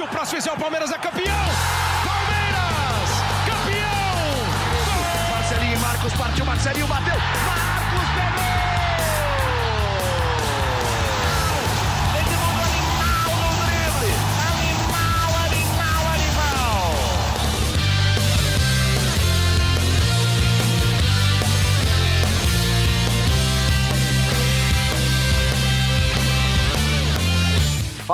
Se o próximo fizer o Palmeiras é campeão! Palmeiras! Campeão! Marcelinho e Marcos partiu, Marcelinho bateu! Marcos pegou!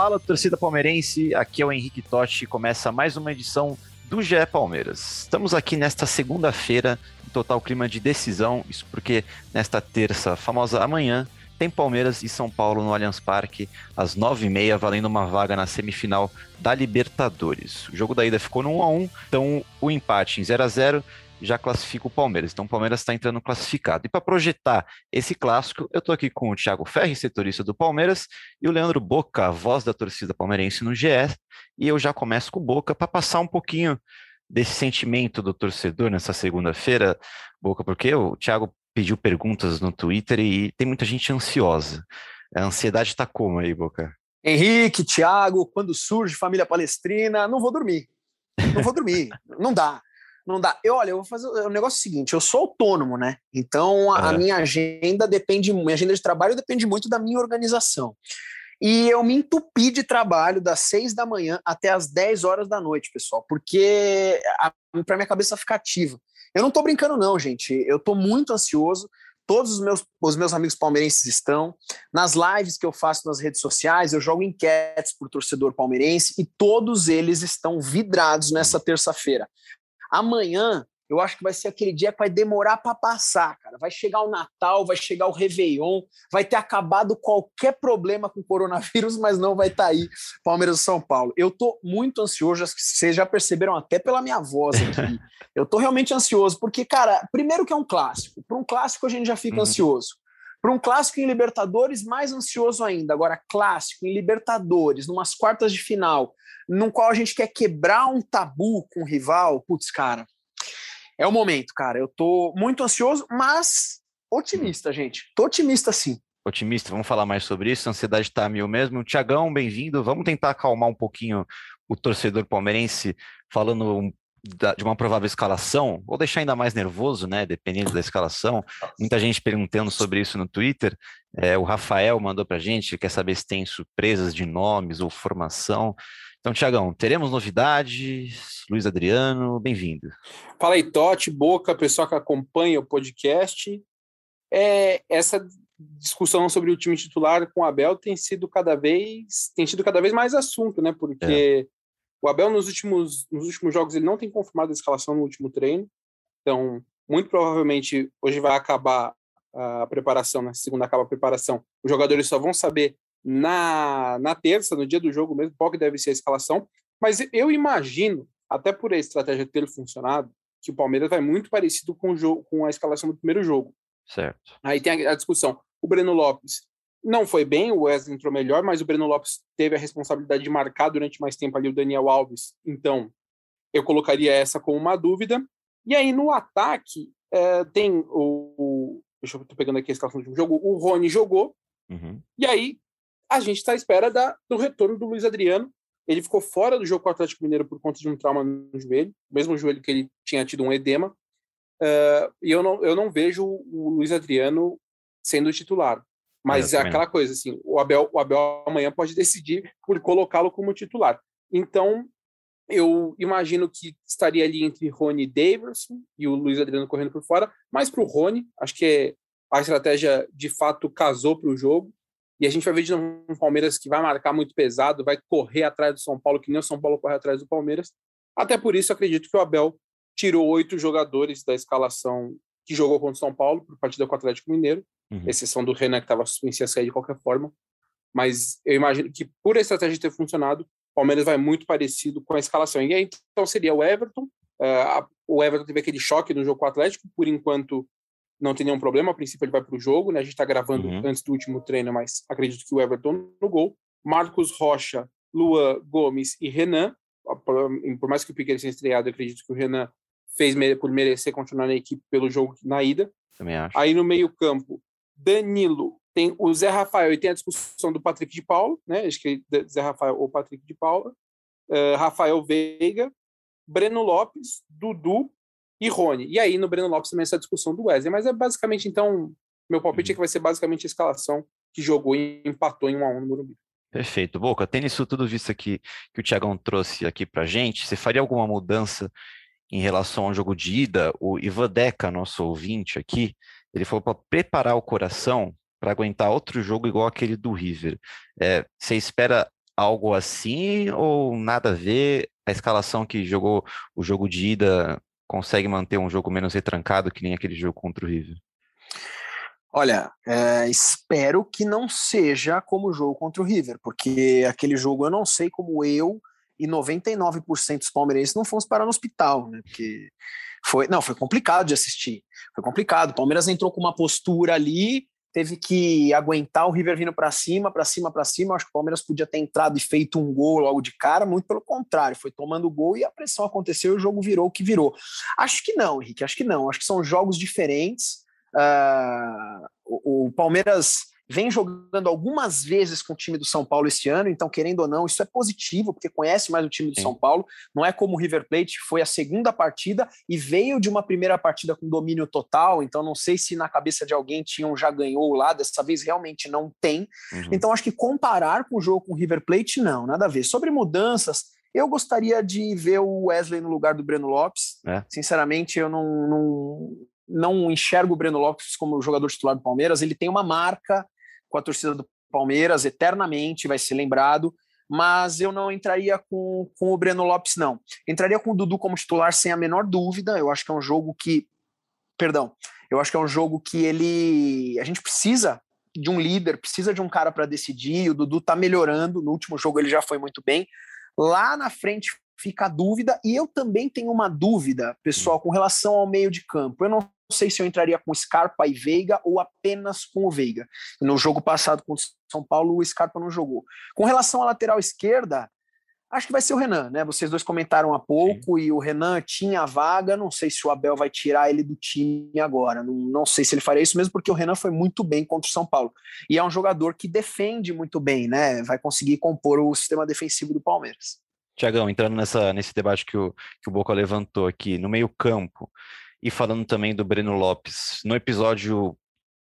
Fala, torcida palmeirense. Aqui é o Henrique Totti e começa mais uma edição do GE Palmeiras. Estamos aqui nesta segunda-feira, em total clima de decisão, isso porque nesta terça, famosa amanhã, tem Palmeiras e São Paulo no Allianz Parque, às nove e meia, valendo uma vaga na semifinal da Libertadores. O jogo da ida ficou no 1x1, então o empate em 0 a 0 já classifica o Palmeiras. Então o Palmeiras está entrando classificado. E para projetar esse clássico, eu estou aqui com o Thiago Ferri, setorista do Palmeiras, e o Leandro Boca, voz da torcida palmeirense no GE. E eu já começo com o Boca para passar um pouquinho desse sentimento do torcedor nessa segunda-feira, Boca, porque o Thiago pediu perguntas no Twitter e tem muita gente ansiosa. A ansiedade está como aí, Boca? Henrique, Thiago, quando surge família palestrina, não vou dormir. Não vou dormir. não dá. Não dá. Eu, olha, eu vou fazer o negócio seguinte: eu sou autônomo, né? Então a, a É. minha agenda depende, minha agenda de trabalho depende muito da minha organização. E eu me entupi de trabalho das seis da manhã até as 10 horas da noite, pessoal, porque para minha cabeça ficar ativa. Eu não tô brincando, não, gente. Eu tô muito ansioso. Todos os meus, os meus amigos palmeirenses estão. Nas lives que eu faço nas redes sociais, eu jogo enquetes por torcedor palmeirense e todos eles estão vidrados nessa terça-feira. Amanhã, eu acho que vai ser aquele dia que vai demorar para passar, cara. Vai chegar o Natal, vai chegar o Réveillon, vai ter acabado qualquer problema com o coronavírus, mas não vai estar aí Palmeiras e São Paulo. Eu tô muito ansioso, acho que vocês já perceberam até pela minha voz aqui. Eu tô realmente ansioso, porque, cara, primeiro que é um clássico. Para um clássico a gente já fica Uhum. ansioso. Para um clássico em Libertadores, mais ansioso ainda. Agora, clássico em Libertadores, numas quartas de final, no qual a gente quer quebrar um tabu com o rival, putz, cara, é o momento, cara. Eu tô muito ansioso, mas otimista, gente. Tô otimista sim. Otimista, vamos falar mais sobre isso. A ansiedade está a mil mesmo. Tiagão, bem-vindo. Vamos tentar acalmar um pouquinho o torcedor palmeirense falando um- de uma provável escalação. Vou deixar ainda mais nervoso, né? Dependendo da escalação. Muita gente perguntando sobre isso no Twitter. É, o Rafael mandou pra gente, quer saber se tem surpresas de nomes ou formação. Então, Tiagão, teremos novidades? Luiz Adriano, bem-vindo. Fala aí, Totti, Boca, pessoal que acompanha o podcast. É, essa discussão sobre o time titular com o Abel tem sido cada vez tem sido cada vez mais assunto, né? Porque o Abel nos últimos nos últimos jogos ele não tem confirmado a escalação no último treino. Então, muito provavelmente hoje vai acabar a preparação, na segunda acaba a preparação. Os jogadores só vão saber na, na terça, no dia do jogo mesmo, qual que deve ser a escalação. Mas eu imagino, até por a estratégia ter funcionado, que o Palmeiras vai muito parecido com, o jogo, com a escalação do primeiro jogo. Certo. Aí tem a, a discussão. O Breno Lopes não foi bem, o Wesley entrou melhor, mas o Breno Lopes teve a responsabilidade de marcar durante mais tempo ali o Daniel Alves. Então, eu colocaria essa como uma dúvida. E aí, no ataque, eh, tem o, o- Deixa eu tô pegando aqui a escalação do último jogo. O Rony jogou, Uhum. e aí a gente está à espera da, do retorno do Luiz Adriano. Ele ficou fora do jogo com o Atlético Mineiro por conta de um trauma no joelho, mesmo joelho que ele tinha tido um edema. Uh, e eu não, eu não vejo o Luiz Adriano sendo titular. Mas É, aquela coisa, assim, o Abel, o Abel amanhã pode decidir por colocá-lo como titular. Então, eu imagino que estaria ali entre Rony e Davidson e o Luiz Adriano correndo por fora, mas para o Rony, acho que a estratégia de fato casou para o jogo. E a gente vai ver de novo um Palmeiras que vai marcar muito pesado, vai correr atrás do São Paulo, que nem o São Paulo corre atrás do Palmeiras. Até por isso, acredito que o Abel tirou oito jogadores da escalação que jogou contra o São Paulo, por partida com o Atlético Mineiro, Uhum. exceção do Renan, que estava suspenso e ia sair de qualquer forma. Mas eu imagino que, por a estratégia ter funcionado, o Palmeiras vai muito parecido com a escalação. E aí, então, seria o Everton. a- o Everton teve aquele choque no jogo com o Atlético, por enquanto não tem nenhum problema, a princípio ele vai para o jogo, né? A gente está gravando Uhum. antes do último treino, mas acredito que o Everton no gol. Marcos Rocha, Luan Gomes e Renan. Por, por mais que o Piquet tenha estreado, eu acredito que o Renan fez por merecer continuar na equipe pelo jogo na ida. Também acho. Aí no meio-campo, Danilo, tem o Zé Rafael e tem a discussão do Patrick de Paula, né? Acho que é Zé Rafael ou Patrick de Paula. uh, Rafael Veiga, Breno Lopes, Dudu e Rony. E aí no Breno Lopes também essa discussão do Wesley, mas é basicamente então meu palpite é que vai ser basicamente a escalação que jogou e empatou em 1 a 1 no Morumbi. Perfeito. Boca, tendo isso tudo visto aqui que o Tiagão trouxe aqui pra gente, você faria alguma mudança em relação ao jogo de ida? O Ivan Deca, nosso ouvinte aqui, ele falou para preparar o coração para aguentar outro jogo igual aquele do River. É, você espera algo assim ou nada a ver? A escalação que jogou o jogo de ida consegue manter um jogo menos retrancado que nem aquele jogo contra o River? Olha, é, espero que não seja como o jogo contra o River, porque aquele jogo eu não sei como eu e 99% dos palmeirenses não fomos parar no hospital, né? Porque foi, não, foi complicado de assistir. Foi complicado. O Palmeiras entrou com uma postura ali, teve que aguentar o River vindo para cima, para cima, para cima. Acho que o Palmeiras podia ter entrado e feito um gol logo de cara, muito pelo contrário, foi tomando gol e a pressão aconteceu e o jogo virou o que virou. Acho que não, Henrique, acho que não. Acho que são jogos diferentes. Uh, o, o Palmeiras vem jogando algumas vezes com o time do São Paulo esse ano, então, querendo ou não, isso é positivo, porque conhece mais o time do Sim. São Paulo. Não é como o River Plate, foi a segunda partida e veio de uma primeira partida com domínio total, então não sei se na cabeça de alguém tinham já ganhou lá, dessa vez realmente não tem. Uhum. Então, acho que comparar com o jogo com o River Plate, não, nada a ver. Sobre mudanças, eu gostaria de ver o Wesley no lugar do Breno Lopes. É. Sinceramente, eu não, não, não enxergo o Breno Lopes como jogador titular do Palmeiras. Ele tem uma marca com a torcida do Palmeiras eternamente, vai ser lembrado, mas eu não entraria com, com o Breno Lopes, não. Entraria com o Dudu como titular sem a menor dúvida. Eu acho que é um jogo que. Perdão, eu acho que é um jogo que ele. A gente precisa de um líder, precisa de um cara para decidir. O Dudu tá melhorando. No último jogo ele já foi muito bem. Lá na frente fica a dúvida, e eu também tenho uma dúvida, pessoal, com relação ao meio de campo. Eu não sei se eu entraria com Scarpa e Veiga ou apenas com o Veiga. No jogo passado com o São Paulo, o Scarpa não jogou. Com relação à lateral esquerda, acho que vai ser o Renan, né? Vocês dois comentaram há pouco Sim. e o Renan tinha a vaga. Não sei se o Abel vai tirar ele do time agora. Não, não sei se ele faria isso mesmo, porque o Renan foi muito bem contra o São Paulo. E é um jogador que defende muito bem, né? Vai conseguir compor o sistema defensivo do Palmeiras. Tiagão, entrando nessa, nesse debate que o, que o Boca levantou aqui, no meio-campo, e falando também do Breno Lopes, no episódio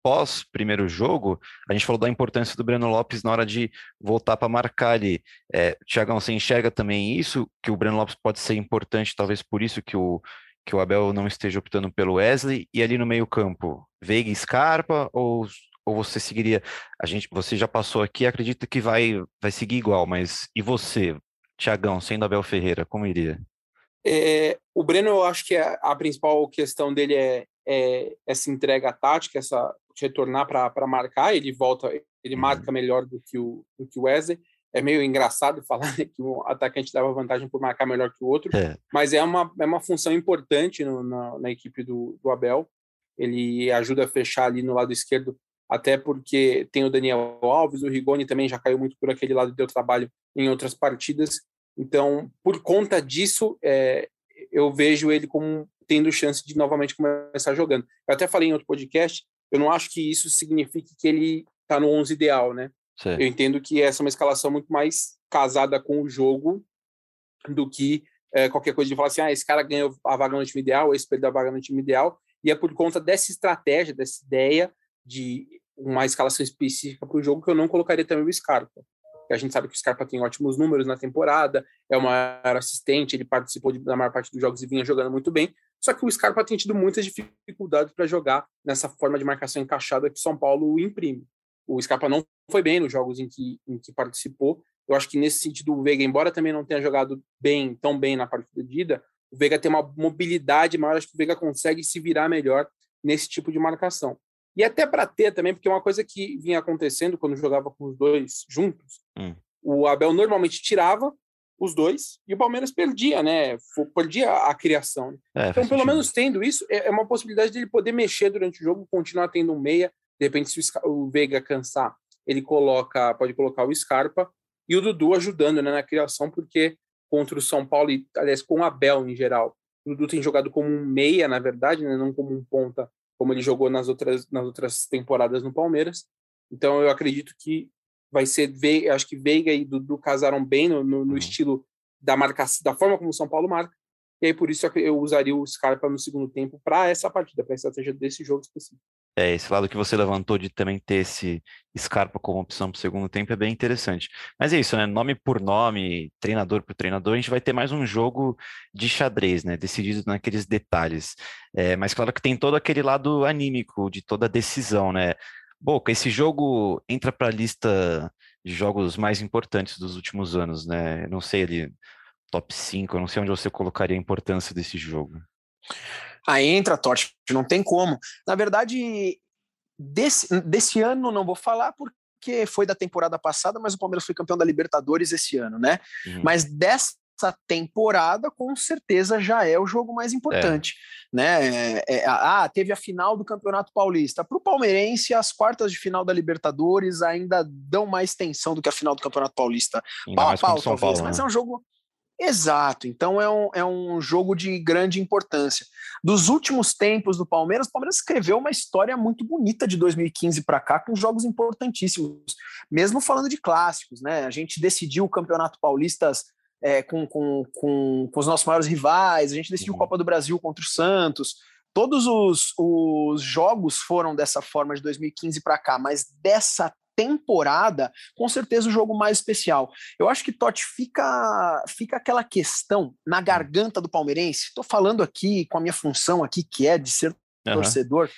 pós primeiro jogo, a gente falou da importância do Breno Lopes na hora de voltar para marcar ali. É, Tiagão, você enxerga também isso, que o Breno Lopes pode ser importante, talvez por isso que o, que o Abel não esteja optando pelo Wesley, e ali no meio campo, Veiga e Scarpa, ou, ou você seguiria, a gente, você já passou aqui, acredita que vai, vai seguir igual, mas e você, Tiagão, sendo Abel Ferreira, como iria? É, o Breno, eu acho que a, a principal questão dele é, é, essa entrega tática, essa retornar para marcar. Ele volta, ele uhum. marca melhor do que o, do que o Wesley. É meio engraçado falar que um atacante dava vantagem por marcar melhor que o outro, é. mas é uma, é uma função importante no, na, na, equipe do, do Abel. Ele ajuda a fechar ali no lado esquerdo, até porque tem o Daniel Alves, o Rigoni também já caiu muito por aquele lado e deu trabalho em outras partidas. Então, por conta disso, é, eu vejo ele como tendo chance de novamente começar jogando. Eu até falei em outro podcast, eu não acho que isso signifique que ele está no 11 ideal, né? Sim. Eu entendo que essa é uma escalação muito mais casada com o jogo do que é, qualquer coisa de falar assim, ah, esse cara ganhou a vaga no time ideal, esse perdeu a vaga no time ideal, e é por conta dessa estratégia, dessa ideia de uma escalação específica para o jogo que eu não colocaria também o Scarpa a gente sabe que o Scarpa tem ótimos números na temporada, é o maior assistente, ele participou de, da maior parte dos jogos e vinha jogando muito bem. Só que o Scarpa tem tido muitas dificuldades para jogar nessa forma de marcação encaixada que São Paulo imprime. O Scarpa não foi bem nos jogos em que, em que participou. Eu acho que nesse sentido o Veiga, embora também não tenha jogado bem, tão bem na partida de ida, o Veiga tem uma mobilidade maior, acho que o Veiga consegue se virar melhor nesse tipo de marcação. E até para ter também, porque é uma coisa que vinha acontecendo quando jogava com os dois juntos, hum. o Abel normalmente tirava os dois e o Palmeiras perdia, né? Perdia a criação. É, então, pelo menos tendo isso, é, é uma possibilidade dele poder mexer durante o jogo, continuar tendo um meia. De repente, se o Veiga cansar, ele coloca, pode colocar o Scarpa e o Dudu ajudando né, na criação, porque contra o São Paulo e, aliás, com o Abel em geral, o Dudu tem jogado como um meia, na verdade, né, não como um ponta como ele jogou nas outras, nas outras temporadas no Palmeiras. Então eu acredito que vai ser, acho que Veiga e Dudu casaram bem no, no, no uhum. estilo da marca, da forma como o São Paulo marca. E aí, por isso, eu usaria o Scarpa no segundo tempo para essa partida, para a estratégia desse jogo específico. É, esse lado que você levantou de também ter esse Scarpa como opção para o segundo tempo é bem interessante. Mas é isso, né? Nome por nome, treinador por treinador, a gente vai ter mais um jogo de xadrez, né? Decidido naqueles detalhes. É, mas claro que tem todo aquele lado anímico de toda a decisão, né? Boca, esse jogo entra para a lista de jogos mais importantes dos últimos anos, né? Não sei ali, top 5, eu não sei onde você colocaria a importância desse jogo. Aí entra, Totti, não tem como. Na verdade, desse, desse ano não vou falar porque foi da temporada passada, mas o Palmeiras foi campeão da Libertadores esse ano, né? Uhum. Mas dessa temporada, com certeza já é o jogo mais importante, é. né? É, é, ah, teve a final do Campeonato Paulista. Para o palmeirense, as quartas de final da Libertadores ainda dão mais tensão do que a final do Campeonato Paulista. Pau a pau, talvez, Paulo, mas né? é um jogo Exato, então é um, é um jogo de grande importância. Dos últimos tempos do Palmeiras, o Palmeiras escreveu uma história muito bonita de 2015 para cá, com jogos importantíssimos, mesmo falando de clássicos, né? A gente decidiu o Campeonato Paulista é, com, com, com, com, os nossos maiores rivais, a gente decidiu uhum. Copa do Brasil contra o Santos. Todos os, os jogos foram dessa forma de 2015 para cá, mas dessa temporada, com certeza o jogo mais especial. Eu acho que Totti fica fica aquela questão na hum. garganta do palmeirense. Estou falando aqui com a minha função aqui que é de ser uhum. torcedor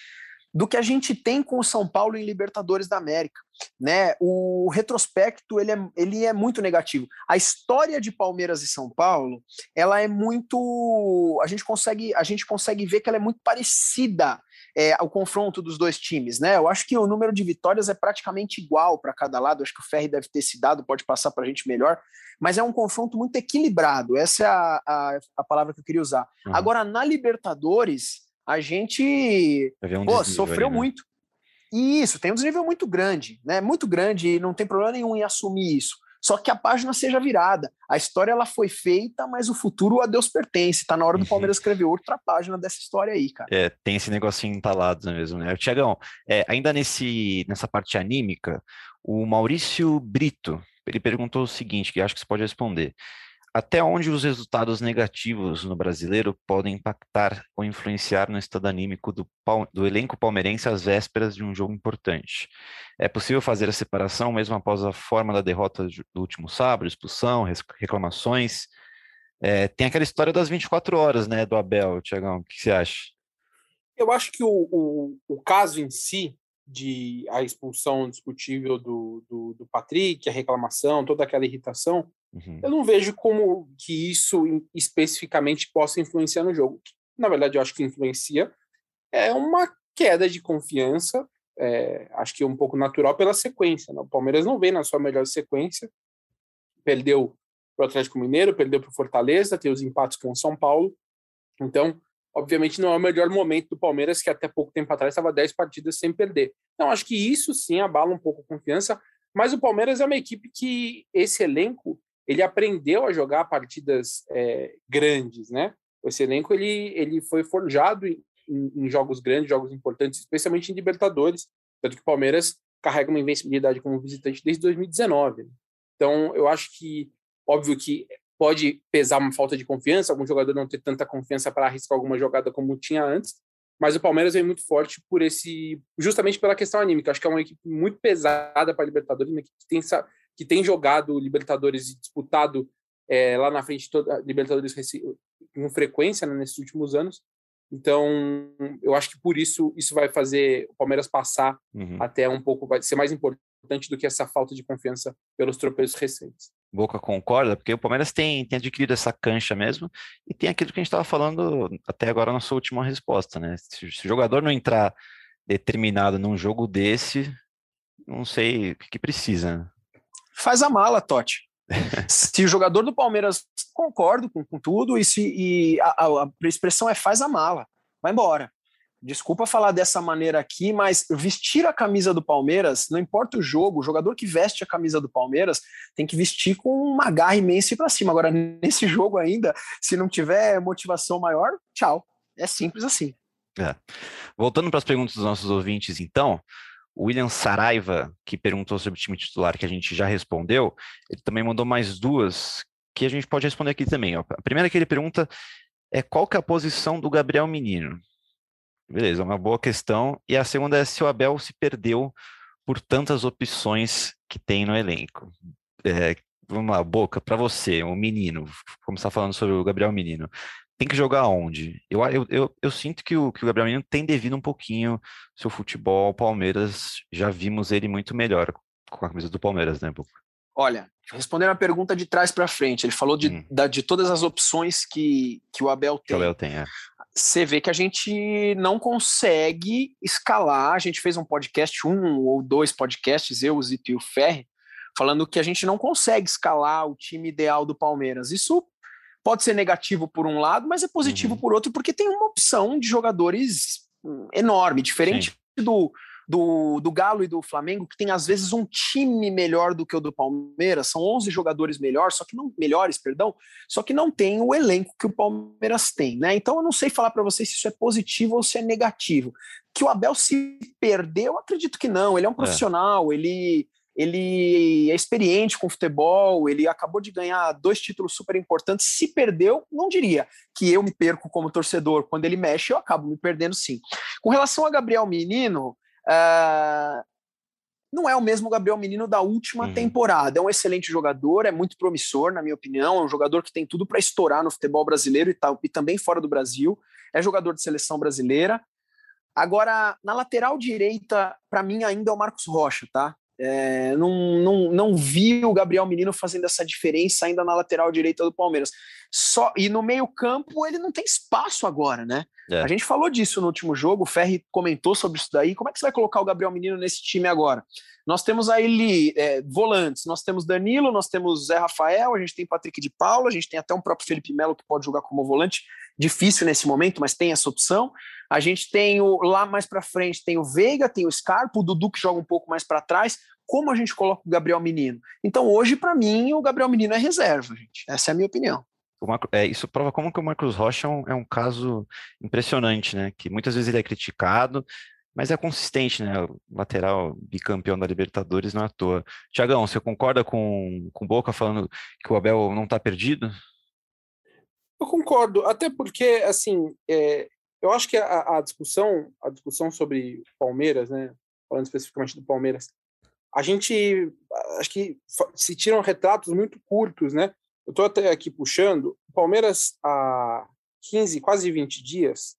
do que a gente tem com o São Paulo em Libertadores da América, né? O retrospecto ele é, ele é muito negativo. A história de Palmeiras e São Paulo, ela é muito, a gente consegue a gente consegue ver que ela é muito parecida é, o confronto dos dois times, né? Eu acho que o número de vitórias é praticamente igual para cada lado. Acho que o Ferri deve ter se dado, pode passar para a gente melhor, mas é um confronto muito equilibrado. Essa é a, a, a palavra que eu queria usar. Uhum. Agora, na Libertadores, a gente um pô, sofreu né? muito. E isso, tem um desnível muito grande, né? Muito grande, e não tem problema nenhum em assumir isso. Só que a página seja virada. A história ela foi feita, mas o futuro a Deus pertence. Tá na hora do uhum. Palmeiras escrever outra página dessa história aí, cara. É, tem esse negocinho entalado mesmo, né? Tiagão, é, ainda nesse, nessa parte anímica, o Maurício Brito, ele perguntou o seguinte, que acho que você pode responder até onde os resultados negativos no brasileiro podem impactar ou influenciar no estado anímico do, do, elenco palmeirense às vésperas de um jogo importante? É possível fazer a separação mesmo após a forma da derrota do último sábado, expulsão, reclamações? É, tem aquela história das 24 horas, né, do Abel, Tiagão, o que você acha? Eu acho que o, o, o caso em si, de a expulsão discutível do, do, do Patrick, a reclamação, toda aquela irritação, Uhum. Eu não vejo como que isso especificamente possa influenciar no jogo. Na verdade, eu acho que influencia é uma queda de confiança, é, acho que é um pouco natural pela sequência. Né? O Palmeiras não vem na sua melhor sequência, perdeu para o Atlético Mineiro, perdeu para o Fortaleza, tem os empates com o São Paulo. Então, obviamente, não é o melhor momento do Palmeiras, que até pouco tempo atrás estava 10 partidas sem perder. Então, acho que isso sim abala um pouco a confiança, mas o Palmeiras é uma equipe que esse elenco ele aprendeu a jogar partidas é, grandes, né? Esse elenco ele, ele foi forjado em, em, jogos grandes, jogos importantes, especialmente em Libertadores, tanto que o Palmeiras carrega uma invencibilidade como visitante desde 2019. Né? Então, eu acho que, óbvio que pode pesar uma falta de confiança, algum jogador não ter tanta confiança para arriscar alguma jogada como tinha antes, mas o Palmeiras vem muito forte por esse, justamente pela questão anímica. Acho que é uma equipe muito pesada para a Libertadores, uma equipe que tem que tem jogado Libertadores e disputado é, lá na frente toda Libertadores com frequência né, nesses últimos anos. Então, eu acho que por isso isso vai fazer o Palmeiras passar uhum. até um pouco, vai ser mais importante do que essa falta de confiança pelos tropeços recentes. Boca concorda, porque o Palmeiras tem, tem adquirido essa cancha mesmo, e tem aquilo que a gente estava falando até agora na sua última resposta, né? Se, se, o jogador não entrar determinado num jogo desse, não sei o que, que precisa. Né? faz a mala, Totti. se o jogador do Palmeiras concordo com, com tudo e se e a, a, a, expressão é faz a mala, vai embora. Desculpa falar dessa maneira aqui, mas vestir a camisa do Palmeiras, não importa o jogo, o jogador que veste a camisa do Palmeiras tem que vestir com uma garra imensa para cima. Agora, nesse jogo ainda, se não tiver motivação maior, tchau. É simples assim. É. Voltando para as perguntas dos nossos ouvintes, então, o William Saraiva, que perguntou sobre o time titular, que a gente já respondeu, ele também mandou mais duas que a gente pode responder aqui também. Ó. A primeira que ele pergunta é qual que é a posição do Gabriel Menino? Beleza, uma boa questão. E a segunda é se o Abel se perdeu por tantas opções que tem no elenco. É, vamos lá, Boca, para você, um menino, começar falando sobre o Gabriel Menino. Tem que jogar onde? Eu, eu, eu, eu, sinto que o, que o Gabriel Menino tem devido um pouquinho seu futebol Palmeiras. Já vimos ele muito melhor com a camisa do Palmeiras, né, Boca? Olha, respondendo a pergunta de trás para frente, ele falou de, hum. da, de todas as opções que, que o Abel tem. Que o Abel tem, é você vê que a gente não consegue escalar. A gente fez um podcast, um ou dois podcasts, eu, o Zito e o Ferri, falando que a gente não consegue escalar o time ideal do Palmeiras. Isso pode ser negativo por um lado, mas é positivo uhum. por outro, porque tem uma opção de jogadores hum, enorme, diferente Sim. do do, do Galo e do Flamengo, que tem às vezes um time melhor do que o do Palmeiras, são 11 jogadores melhores, só que não melhores, perdão, só que não tem o elenco que o Palmeiras tem, né? Então eu não sei falar para vocês se isso é positivo ou se é negativo. Que o Abel se perdeu, acredito que não. Ele é um é. profissional, é. ele ele é experiente com futebol, ele acabou de ganhar dois títulos super importantes. Se perdeu, não diria que eu me perco como torcedor. Quando ele mexe, eu acabo me perdendo sim. Com relação a Gabriel Menino, Uh, não é o mesmo Gabriel Menino da última uhum. temporada. É um excelente jogador, é muito promissor, na minha opinião. É um jogador que tem tudo para estourar no futebol brasileiro e, tal, e também fora do Brasil. É jogador de seleção brasileira. Agora, na lateral direita, para mim, ainda é o Marcos Rocha, tá? É, não, não, não vi o Gabriel Menino fazendo essa diferença ainda na lateral direita do Palmeiras. Só E no meio-campo ele não tem espaço agora, né? É. A gente falou disso no último jogo, o Ferri comentou sobre isso daí. Como é que você vai colocar o Gabriel Menino nesse time agora? Nós temos aí é, volantes, nós temos Danilo, nós temos Zé Rafael, a gente tem Patrick de Paula, a gente tem até um próprio Felipe Melo que pode jogar como volante, difícil nesse momento, mas tem essa opção. A gente tem o lá mais para frente, tem o Veiga, tem o Scarpa, o Dudu que joga um pouco mais para trás. Como a gente coloca o Gabriel Menino? Então, hoje, para mim, o Gabriel Menino é reserva, gente. Essa é a minha opinião. Marco, é, isso prova como que o Marcos Rocha é um, é um, caso impressionante, né? Que muitas vezes ele é criticado, mas é consistente, né? O lateral bicampeão da Libertadores não é à toa. Tiagão, você concorda com o Boca falando que o Abel não está perdido? Eu concordo, até porque, assim, é, eu acho que a, a, discussão, a discussão sobre Palmeiras, né, falando especificamente do Palmeiras, a gente acho que se tiram retratos muito curtos, né? Eu estou até aqui puxando. O Palmeiras há 15, quase 20 dias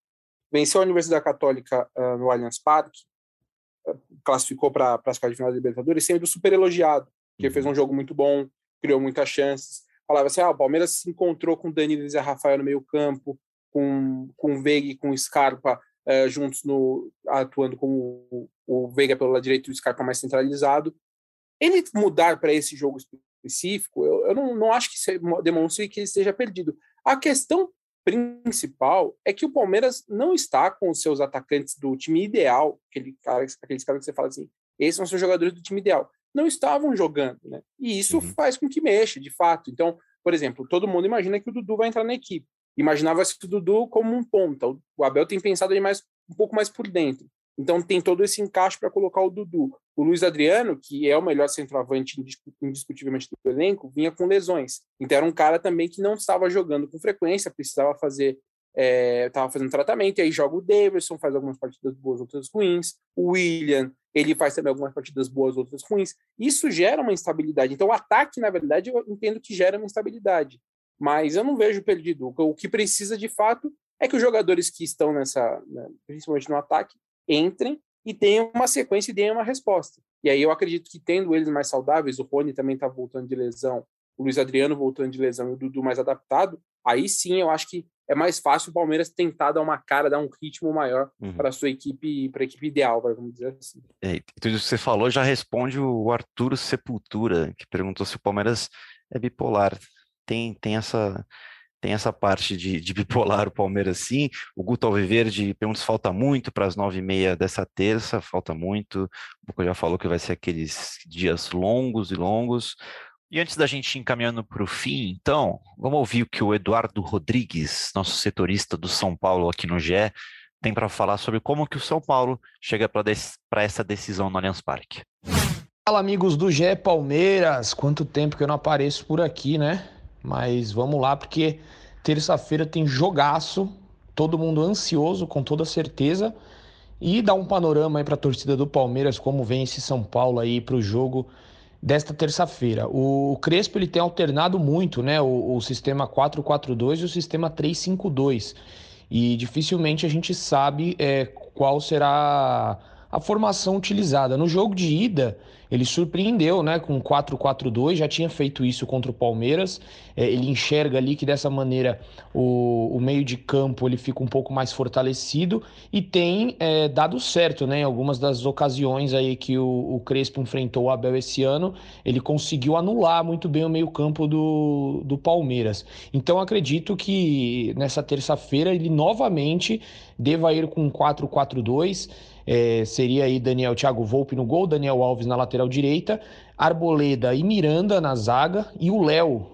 venceu a Universidade Católica uh, no Allianz Parque, uh, classificou para as quartas de final da Libertadores, sendo super elogiado, porque fez uhum. um jogo muito bom, criou muitas chances. Falava assim: ah, o Palmeiras se encontrou com Danilo e Zé Rafael no meio-campo, com, com Veiga e com Scarpa uh, juntos no, atuando como o, o Veiga pelo lado direito e o Scarpa mais centralizado. Ele mudar para esse jogo específico, eu, eu não, não acho que demonstre que ele esteja perdido. A questão principal é que o Palmeiras não está com os seus atacantes do time ideal, aquele cara, aqueles caras que você fala assim, esses são os seus jogadores do time ideal. Não estavam jogando, né? E isso uhum. faz com que mexa, de fato. Então, por exemplo, todo mundo imagina que o Dudu vai entrar na equipe imaginava-se o Dudu como um ponta. O Abel tem pensado ele mais, um pouco mais por dentro. Então tem todo esse encaixe para colocar o Dudu. O Luiz Adriano, que é o melhor centroavante indiscutivelmente do elenco, vinha com lesões. Então era um cara também que não estava jogando com frequência, precisava fazer, é, fazendo tratamento, e aí joga o Davidson, faz algumas partidas boas, outras ruins. O William, ele faz também algumas partidas boas, outras ruins. Isso gera uma instabilidade. Então o ataque, na verdade, eu entendo que gera uma instabilidade mas eu não vejo perdido. O que precisa de fato é que os jogadores que estão nessa, né, principalmente no ataque, entrem e tenham uma sequência e deem uma resposta. E aí eu acredito que tendo eles mais saudáveis, o Rony também está voltando de lesão, o Luiz Adriano voltando de lesão e o Dudu mais adaptado, aí sim eu acho que é mais fácil o Palmeiras tentar dar uma cara, dar um ritmo maior uhum. para a sua equipe, para a equipe ideal, vamos dizer assim. É, tudo isso que você falou já responde o Arturo Sepultura, que perguntou se o Palmeiras é bipolar tem, tem essa tem essa parte de, de bipolar o Palmeiras sim. O Guto Alviverde pergunta se falta muito para as nove e meia dessa terça, falta muito. O Boca já falou que vai ser aqueles dias longos e longos. E antes da gente ir encaminhando para o fim, então, vamos ouvir o que o Eduardo Rodrigues, nosso setorista do São Paulo aqui no GE, tem para falar sobre como que o São Paulo chega para essa decisão no Allianz Parque. Fala amigos do GE Palmeiras, quanto tempo que eu não apareço por aqui, né? Mas vamos lá, porque terça-feira tem jogaço, todo mundo ansioso, com toda certeza. E dá um panorama aí para a torcida do Palmeiras, como vem esse São Paulo aí para o jogo desta terça-feira. O Crespo ele tem alternado muito, né, o, o sistema 4-4-2 e o sistema 3-5-2. E dificilmente a gente sabe é, qual será a formação utilizada. No jogo de ida, ele surpreendeu né, com 4-4-2, já tinha feito isso contra o Palmeiras. É, ele enxerga ali que dessa maneira o, o, meio de campo ele fica um pouco mais fortalecido e tem é, dado certo né, em algumas das ocasiões aí que o, o, Crespo enfrentou o Abel esse ano. Ele conseguiu anular muito bem o meio-campo do, do Palmeiras. Então acredito que nessa terça-feira ele novamente deva ir com 4-4-2 é, seria aí Daniel Thiago Volpe no gol, Daniel Alves na lateral direita, Arboleda e Miranda na zaga e o Léo,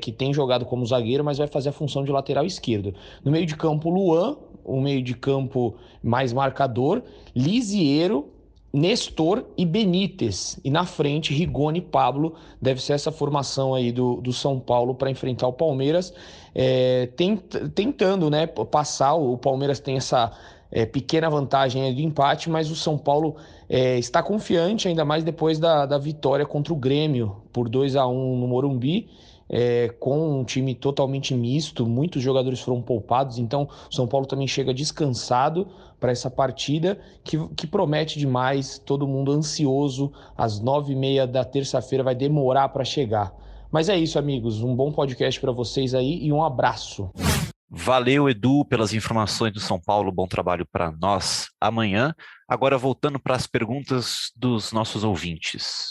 que tem jogado como zagueiro, mas vai fazer a função de lateral esquerdo. No meio de campo, Luan, o meio de campo mais marcador, Lisiero, Nestor e Benítez. E na frente, Rigoni e Pablo. Deve ser essa formação aí do, do São Paulo para enfrentar o Palmeiras. É, tent, tentando né, passar, o Palmeiras tem essa é, pequena vantagem de empate, mas o São Paulo é, está confiante, ainda mais depois da, da vitória contra o Grêmio por 2 a 1 no Morumbi. É, com um time totalmente misto, muitos jogadores foram poupados, então o São Paulo também chega descansado para essa partida que, que promete demais, todo mundo ansioso. Às nove e meia da terça-feira vai demorar para chegar. Mas é isso, amigos. Um bom podcast para vocês aí e um abraço. Valeu, Edu, pelas informações do São Paulo. Bom trabalho para nós amanhã. Agora, voltando para as perguntas dos nossos ouvintes.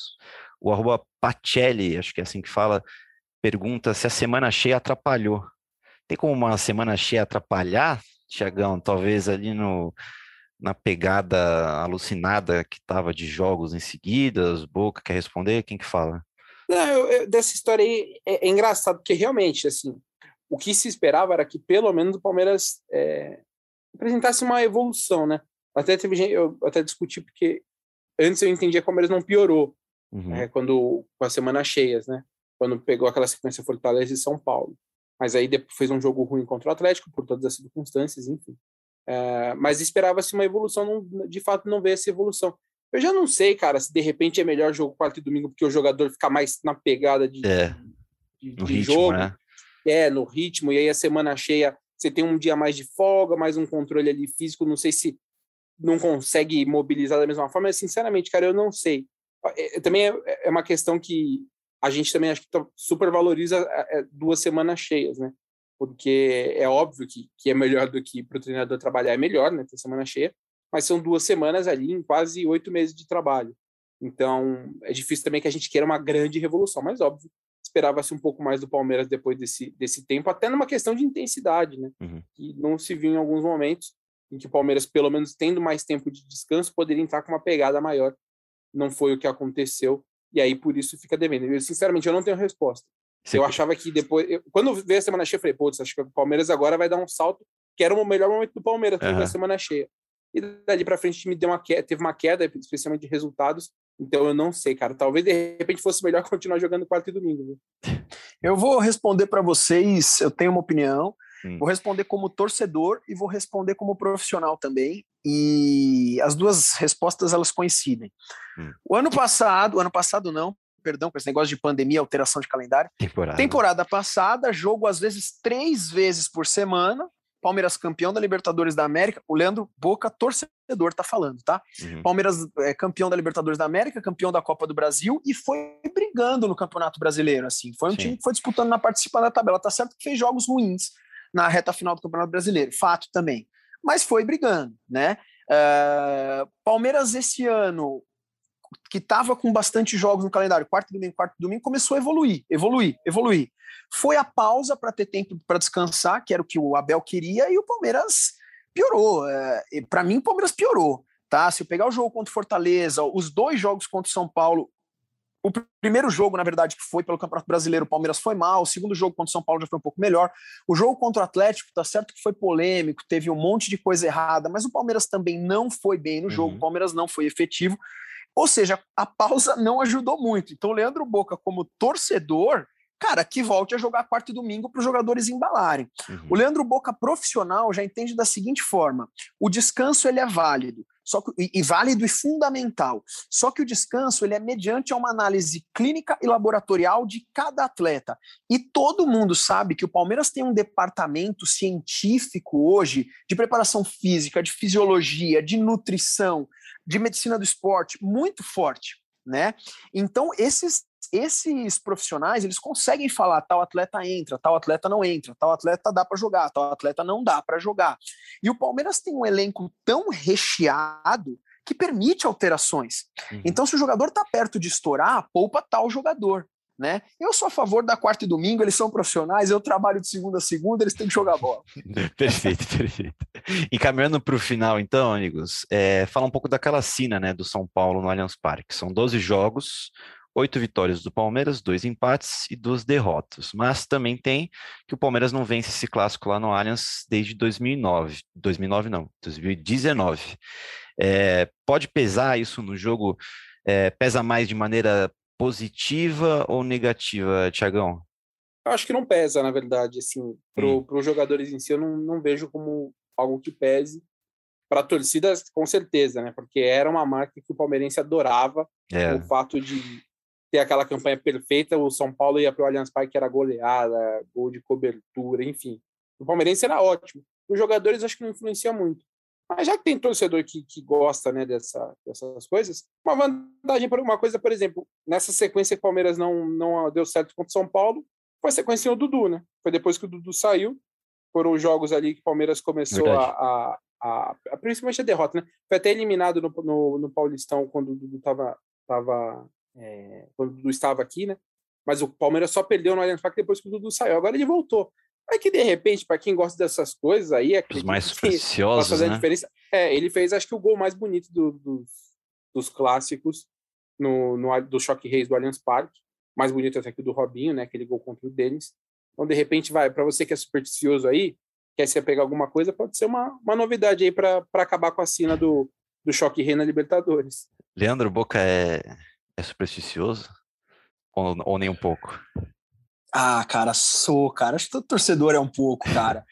O arroba Pacelli, acho que é assim que fala, pergunta se a semana cheia atrapalhou. Tem como uma semana cheia atrapalhar, Tiagão? Talvez ali no, na pegada alucinada que estava de jogos em seguida. Boca quer responder? Quem que fala? Não, eu, eu, dessa história aí é, é engraçado, porque realmente, assim, o que se esperava era que pelo menos o Palmeiras é, apresentasse uma evolução, né? Até teve gente, eu até discuti porque antes eu entendia que o Palmeiras não piorou uhum. é, quando com as semanas cheias, né? Quando pegou aquela sequência Fortaleza e São Paulo, mas aí depois fez um jogo ruim contra o Atlético por todas as circunstâncias, enfim. É, mas esperava-se uma evolução, não, de fato não veio essa evolução. Eu já não sei, cara, se de repente é melhor jogo quarto e domingo porque o jogador fica mais na pegada de, é, de, de ritmo, jogo. Né? É, no ritmo, e aí a semana cheia você tem um dia mais de folga, mais um controle ali físico, não sei se não consegue mobilizar da mesma forma, mas sinceramente, cara, eu não sei. É, é também é, é, uma questão que a gente também acho que tá, super valoriza é, duas semanas cheias, né? Porque é óbvio que, que é melhor do que para o treinador trabalhar, é melhor, né? Ter semana cheia, mas são duas semanas ali em quase oito meses de trabalho. Então, é difícil também que a gente queira uma grande revolução, mas óbvio esperava-se um pouco mais do Palmeiras depois desse, desse tempo, até numa questão de intensidade, né? Uhum. Que não se viu em alguns momentos em que o Palmeiras, pelo menos tendo mais tempo de descanso, poderia entrar com uma pegada maior. Não foi o que aconteceu, e aí por isso fica devendo. Eu, sinceramente, eu não tenho resposta. Sim. Eu achava que depois. Eu, quando veio a semana cheia, eu falei, putz, acho que o Palmeiras agora vai dar um salto, que era o melhor momento do Palmeiras, uhum. a semana cheia. E dali para frente o time deu uma queda, teve uma queda, especialmente de resultados, então eu não sei, cara. Talvez de repente fosse melhor continuar jogando quarto e domingo. Viu? Eu vou responder para vocês, eu tenho uma opinião. Hum. Vou responder como torcedor e vou responder como profissional também. E as duas respostas elas coincidem. Hum. O ano passado, ano passado não, perdão, com esse negócio de pandemia, alteração de calendário. Temporada. Temporada passada, jogo às vezes três vezes por semana, Palmeiras campeão da Libertadores da América, o Leandro Boca, torcedor, tá falando, tá? Uhum. Palmeiras é campeão da Libertadores da América, campeão da Copa do Brasil e foi brigando no Campeonato Brasileiro, assim. Foi um Sim. time que foi disputando na participação da tabela. Tá certo que fez jogos ruins na reta final do Campeonato Brasileiro, fato também. Mas foi brigando, né? Uh, Palmeiras esse ano que estava com bastante jogos no calendário, quarto domingo, quarto domingo, começou a evoluir, evoluir, evoluir. Foi a pausa para ter tempo para descansar, que era o que o Abel queria, e o Palmeiras piorou. É, para mim, o Palmeiras piorou. Tá? Se eu pegar o jogo contra o Fortaleza, os dois jogos contra o São Paulo, o primeiro jogo, na verdade, que foi pelo Campeonato Brasileiro, o Palmeiras foi mal. O segundo jogo contra o São Paulo já foi um pouco melhor. O jogo contra o Atlético, tá certo que foi polêmico, teve um monte de coisa errada, mas o Palmeiras também não foi bem no jogo. Uhum. O Palmeiras não foi efetivo. Ou seja, a pausa não ajudou muito. Então, o Leandro Boca, como torcedor, cara, que volte a jogar quarto e domingo para os jogadores embalarem. Uhum. O Leandro Boca profissional já entende da seguinte forma: o descanso ele é válido. Só que, e, e válido e fundamental. Só que o descanso ele é mediante uma análise clínica e laboratorial de cada atleta. E todo mundo sabe que o Palmeiras tem um departamento científico hoje de preparação física, de fisiologia, de nutrição, de medicina do esporte muito forte, né? Então esses esses profissionais eles conseguem falar tal atleta entra, tal atleta não entra, tal atleta dá para jogar, tal atleta não dá para jogar. E o Palmeiras tem um elenco tão recheado que permite alterações. Uhum. Então, se o jogador está perto de estourar, poupa tal jogador. Né? Eu sou a favor da quarta e domingo, eles são profissionais, eu trabalho de segunda a segunda, eles têm que jogar bola. perfeito, perfeito. E caminhando para o final, então, amigos, é, fala um pouco daquela cena né, do São Paulo no Allianz Parque. São 12 jogos, oito vitórias do Palmeiras, dois empates e duas derrotas. Mas também tem que o Palmeiras não vence esse clássico lá no Allianz desde 2009. 2009 não, 2019. É, pode pesar isso no jogo? É, pesa mais de maneira positiva ou negativa, Tiagão? Eu acho que não pesa, na verdade. Assim, para hum. os jogadores em si, eu não, não vejo como algo que pese. Para a torcida, com certeza, né? Porque era uma marca que o palmeirense adorava. É. O fato de ter aquela campanha perfeita, o São Paulo ia para o Allianz Parque, era goleada, gol de cobertura, enfim. O palmeirense era ótimo. Os jogadores acho que não influencia muito. Mas já que tem torcedor que, que gosta né, dessa, dessas coisas, uma vantagem para uma coisa, por exemplo, nessa sequência que o Palmeiras não, não deu certo contra o São Paulo, foi a sequência do Dudu, né? Foi depois que o Dudu saiu, foram os jogos ali que o Palmeiras começou a, a, a, a, Principalmente a derrota, né? Foi até eliminado no, no, no Paulistão quando o Dudu estava tava, é, quando o Dudu estava aqui, né? Mas o Palmeiras só perdeu no Allianz Parque depois que o Dudu saiu. Agora ele voltou. É que de repente, para quem gosta dessas coisas aí, é os mais preciosos, né? diferença. É, ele fez, acho que o gol mais bonito do, dos, dos clássicos no, no do Choque Reis do Allianz Parque, mais bonito até que o do Robinho, né? Aquele gol contra o Denis. Então, de repente, vai para você que é supersticioso aí, quer se pegar alguma coisa, pode ser uma, uma novidade aí para acabar com a cena do, do Choque Rei na Libertadores. Leandro Boca é, é supersticioso? Ou, ou nem um pouco? Ah, cara, sou, cara. Acho que todo torcedor é um pouco, cara.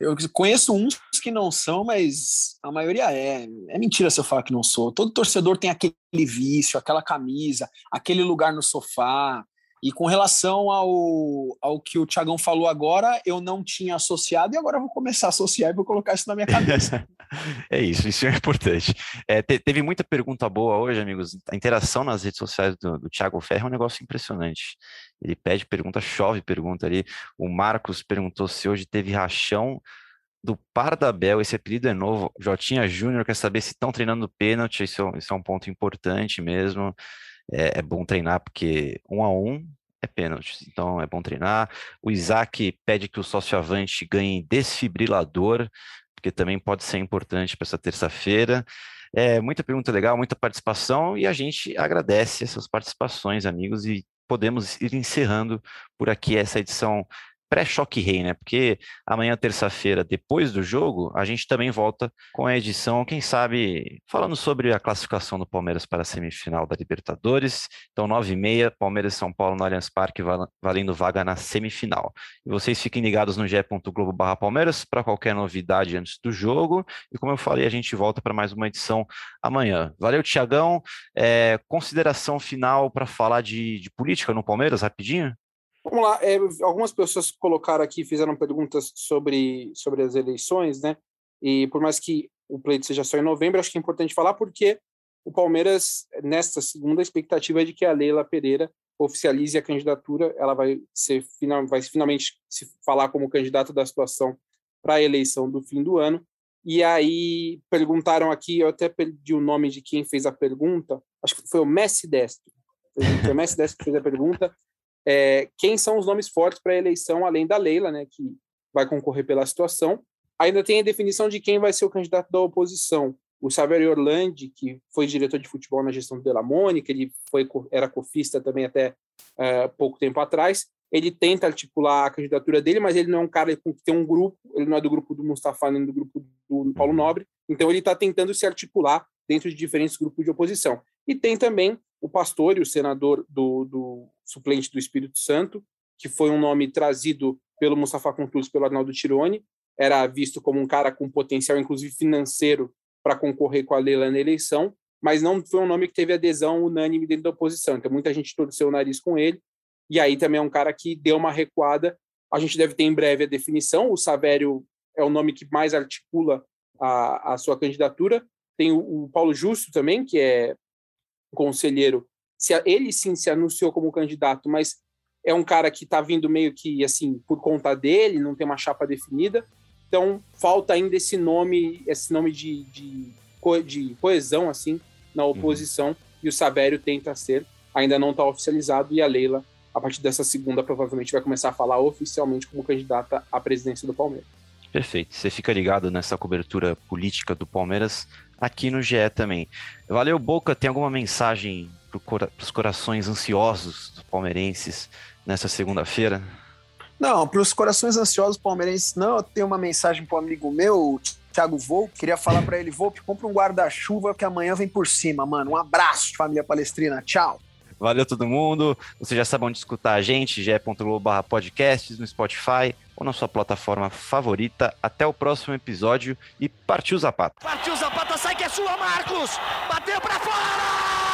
Eu conheço uns que não são, mas a maioria é. É mentira se eu falar que não sou. Todo torcedor tem aquele vício, aquela camisa, aquele lugar no sofá, e com relação ao, ao que o Tiagão falou agora, eu não tinha associado e agora vou começar a associar e vou colocar isso na minha cabeça. é isso, isso é importante. É, te, teve muita pergunta boa hoje, amigos. A interação nas redes sociais do, do Thiago Ferro é um negócio impressionante. Ele pede pergunta, chove pergunta ali. O Marcos perguntou se hoje teve rachão do Pardabel, esse apelido é novo. Jotinha Júnior quer saber se estão treinando pênalti, isso, isso é um ponto importante mesmo é, é bom treinar, porque um a um é pênalti, então é bom treinar. O Isaac pede que o sócio avante ganhe desfibrilador, porque também pode ser importante para essa terça-feira. É, muita pergunta legal, muita participação, e a gente agradece essas participações, amigos, e podemos ir encerrando por aqui essa edição pré-choque rei, né? Porque amanhã, terça-feira, depois do jogo, a gente também volta com a edição, quem sabe, falando sobre a classificação do Palmeiras para a semifinal da Libertadores. Então, 9h30, Palmeiras e São Paulo no Allianz Parque, valendo vaga na semifinal. E vocês fiquem ligados no ge.globo barra Palmeiras para qualquer novidade antes do jogo. E como eu falei, a gente volta para mais uma edição amanhã. Valeu, Tiagão. É, consideração final para falar de, de política no Palmeiras, rapidinho? Vamos lá, é, algumas pessoas colocaram aqui, fizeram perguntas sobre, sobre as eleições, né? E por mais que o pleito seja só em novembro, acho que é importante falar porque o Palmeiras, nesta segunda expectativa é de que a Leila Pereira oficialize a candidatura, ela vai ser vai finalmente se falar como candidata da situação para a eleição do fim do ano. E aí perguntaram aqui, eu até perdi o nome de quem fez a pergunta, acho que foi o Messi Destro. Foi o Messi Destro que fez a pergunta é, quem são os nomes fortes para a eleição, além da Leila, né, que vai concorrer pela situação. Ainda tem a definição de quem vai ser o candidato da oposição. O Saverio Orlandi, que foi diretor de futebol na gestão do Della Mônica, ele foi, era cofista também até é, pouco tempo atrás. Ele tenta articular a candidatura dele, mas ele não é um cara que tem um grupo, ele não é do grupo do Mustafa nem do grupo do Paulo Nobre, então ele está tentando se articular dentro de diferentes grupos de oposição. E tem também o pastor e o senador do, do suplente do Espírito Santo, que foi um nome trazido pelo Mustafa Contursi, pelo Arnaldo Tironi, era visto como um cara com potencial, inclusive financeiro, para concorrer com a Leila na eleição, mas não foi um nome que teve adesão unânime dentro da oposição. Então, muita gente torceu o nariz com ele. E aí também é um cara que deu uma recuada. A gente deve ter em breve a definição. O Savério é o nome que mais articula a, a sua candidatura. Tem o, o Paulo Justo também, que é conselheiro. Se, ele sim se anunciou como candidato, mas é um cara que está vindo meio que assim por conta dele, não tem uma chapa definida. Então falta ainda esse nome, esse nome de, de, de coesão assim na oposição uhum. e o Savério tenta ser, ainda não está oficializado e a Leila a partir dessa segunda provavelmente vai começar a falar oficialmente como candidata à presidência do Palmeiras. Perfeito. Você fica ligado nessa cobertura política do Palmeiras aqui no GE também. Valeu, Boca. Tem alguma mensagem para os corações ansiosos dos palmeirenses nessa segunda-feira? Não, para os corações ansiosos palmeirenses, não. Eu tenho uma mensagem para um amigo meu, Thiago Volpe. Queria falar para ele: Volpe, compra um guarda-chuva que amanhã vem por cima, mano. Um abraço, família palestrina. Tchau. Valeu todo mundo. Você já sabe onde escutar a gente, ge.globo podcasts no Spotify ou na sua plataforma favorita. Até o próximo episódio e partiu Zapata. Partiu Zapata, sai que é sua, Marcos! Bateu para fora!